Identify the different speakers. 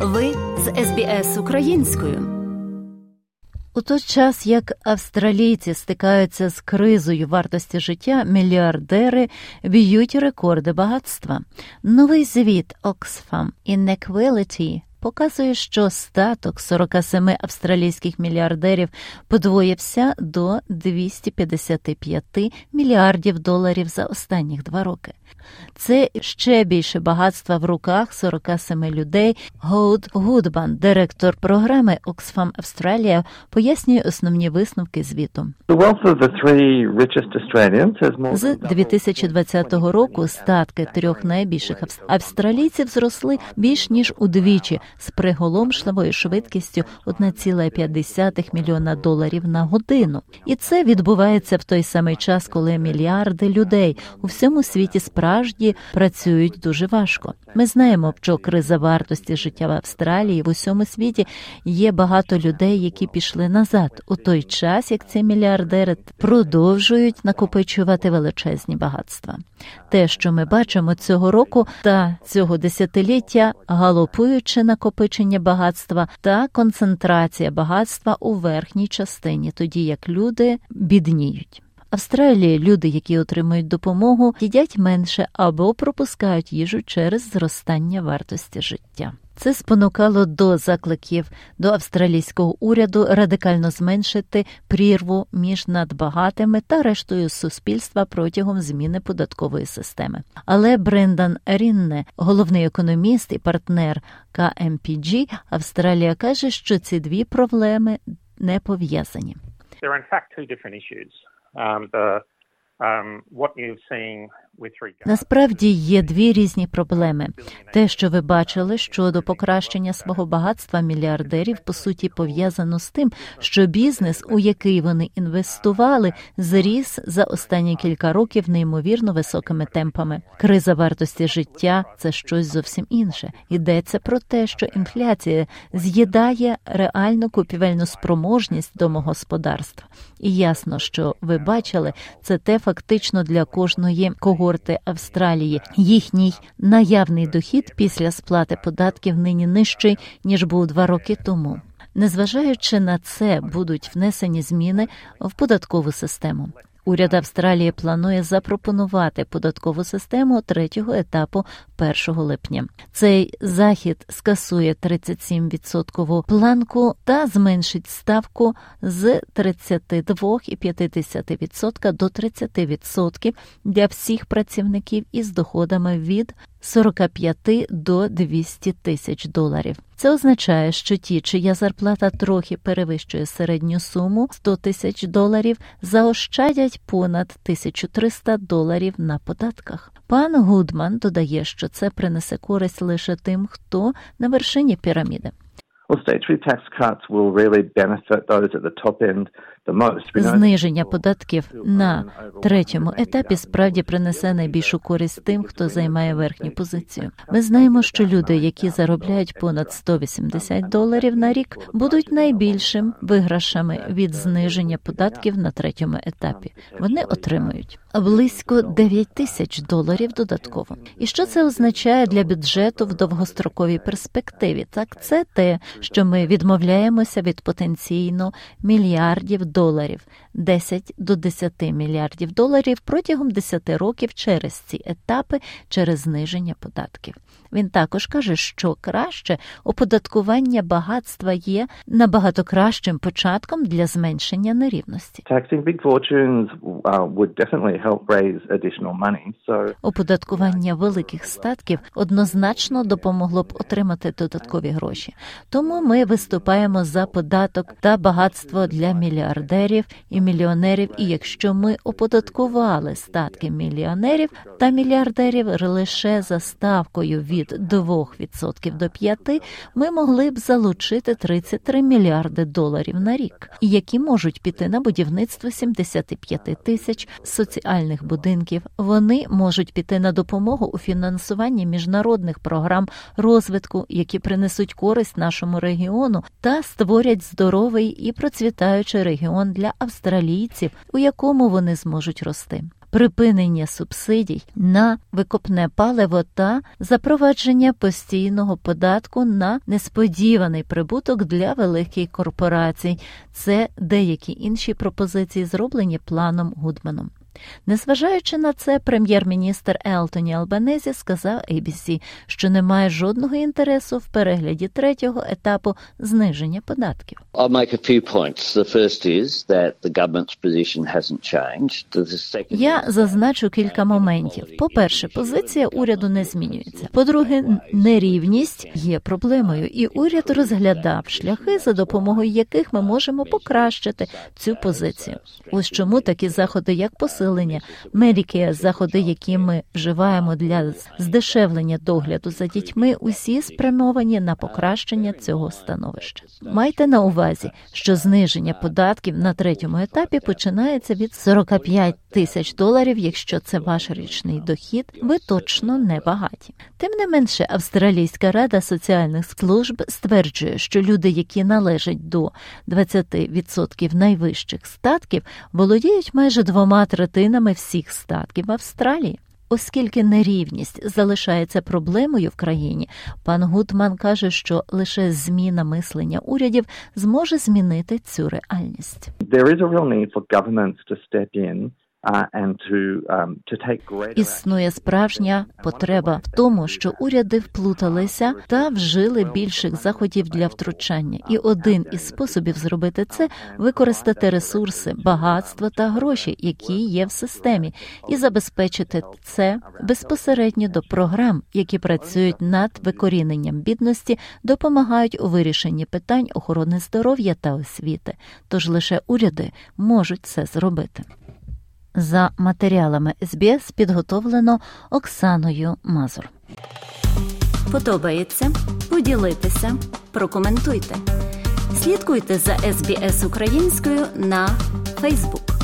Speaker 1: Ви з СБС українською.
Speaker 2: У той час, як австралійці стикаються з кризою вартості життя, мільярдери б'ють рекорди багатства. Новий звіт Oxfam Inequality показує, що статок 47 австралійських мільярдерів подвоївся до 255 мільярдів доларів за останніх два роки. Це ще більше багатства в руках 47 людей. Гоуд Гудбан, директор програми Oxfam Australia, пояснює основні висновки звіту. З 2020 року статки трьох найбільших австралійців зросли більш ніж удвічі з приголомшливою швидкістю 1,5 мільйона доларів на годину. І це відбувається в той самий час, коли мільярди людей у всьому світі справжні працюють дуже важко. Ми знаємо, що криза вартості життя в Австралії в усьому світі є багато людей, які пішли назад у той час, як ці мільярдери продовжують накопичувати величезні багатства. Те, що ми бачимо цього року та цього десятиліття, галопуючи накопичення багатства та концентрація багатства у верхній частині, тоді як люди бідніють. Австралії люди, які отримують допомогу, їдять менше або пропускають їжу через зростання вартості життя. Це спонукало до закликів до австралійського уряду радикально зменшити прірву між надбагатими та рештою суспільства протягом зміни податкової системи. Але Брендан Рінне, головний економіст і партнер KMPG Австралія, каже, що ці дві проблеми не пов'язані.
Speaker 3: There are in fact two different issues. Um, the, um, what you're seeing
Speaker 2: Насправді є дві різні проблеми. Те, що ви бачили щодо покращення свого багатства мільярдерів, по суті, пов'язано з тим, що бізнес, у який вони інвестували, зріс за останні кілька років неймовірно високими темпами. Криза вартості життя це щось зовсім інше. Йдеться про те, що інфляція з'їдає реальну купівельну спроможність домогосподарства. І ясно, що ви бачили, це те фактично для кожної кого когорти Австралії. Їхній наявний дохід після сплати податків нині нижчий ніж був два роки тому. Незважаючи на це, будуть внесені зміни в податкову систему. Уряд Австралії планує запропонувати податкову систему третього етапу 1 липня. Цей захід скасує 37% планку та зменшить ставку з 32,5% до 30% для всіх працівників із доходами від 45 до 200 тисяч доларів. Це означає, що ті, чия зарплата трохи перевищує середню суму 100 тисяч доларів, заощадять понад 1300 доларів на податках. Пан Гудман додає, що це принесе користь лише тим, хто на вершині піраміди.
Speaker 4: Well, statutory tax cuts will really benefit those at the top end
Speaker 2: Зниження податків на третьому етапі справді принесе найбільшу користь тим, хто займає верхню позицію. Ми знаємо, що люди, які заробляють понад 180 доларів на рік, будуть найбільшим виграшами від зниження податків на третьому етапі. Вони отримують близько 9 тисяч доларів додатково. І що це означає для бюджету в довгостроковій перспективі? Так це те, що ми відмовляємося від потенційно мільярдів доларів 10 до 10 мільярдів доларів протягом 10 років через ці етапи через зниження податків. Він також каже, що краще оподаткування багатства є набагато кращим початком для зменшення нерівності.
Speaker 4: Uh,
Speaker 2: оподаткування великих статків однозначно допомогло б отримати додаткові гроші. Тому ми виступаємо за податок та багатство для мільярдерів і мільйонерів. І якщо ми оподаткували статки мільйонерів та мільярдерів лише за ставкою від від 2% до 5%, ми могли б залучити 33 мільярди доларів на рік, які можуть піти на будівництво 75 тисяч соціальних будинків. Вони можуть піти на допомогу у фінансуванні міжнародних програм розвитку, які принесуть користь нашому регіону, та створять здоровий і процвітаючий регіон для австралійців, у якому вони зможуть рости. припинення субсидій на викопне паливо та запровадження постійного податку на несподіваний прибуток для великих корпорацій. Це деякі інші пропозиції, зроблені планом Гудманом. Незважаючи на це, прем'єр-міністр Елтоні Албанезі сказав ABC, що немає жодного інтересу в перегляді третього етапу зниження податків. Я зазначу кілька моментів. По-перше, позиція уряду не змінюється. По-друге, нерівність є проблемою, і уряд розглядав шляхи, за допомогою яких ми можемо покращити цю позицію. Ось чому такі заходи, як посилення Medicare, заходи, які ми вживаємо для здешевлення догляду за дітьми, усі спрямовані на покращення цього становища. Майте на увазі, що зниження податків на третьому етапі починається від 45 тисяч доларів. Якщо це ваш річний дохід, ви точно не багаті. Тим не менше, Австралійська рада соціальних служб стверджує, що люди, які належать до 20% найвищих статків, володіють майже двома третинами всіх статків в Австралії. Оскільки нерівність залишається проблемою в країні, пан Гутман каже, що лише зміна мислення урядів зможе змінити цю реальність.
Speaker 4: There is a real need for governments to step in uh, um,
Speaker 2: Існує справжня потреба в тому, що уряди вплуталися та вжили більших заходів для втручання. І один із способів зробити це використати ресурси, багатство та гроші, які є в системі, і забезпечити це безпосередньо до програм, які працюють над викоріненням бідності, допомагають у вирішенні питань охорони здоров'я та освіти. Тож лише уряди можуть це зробити. За матеріалами СБС підготовлено Оксаною Мазур.
Speaker 1: Подобається? Поділитися, прокоментуйте. Слідкуйте за СБС українською на Facebook.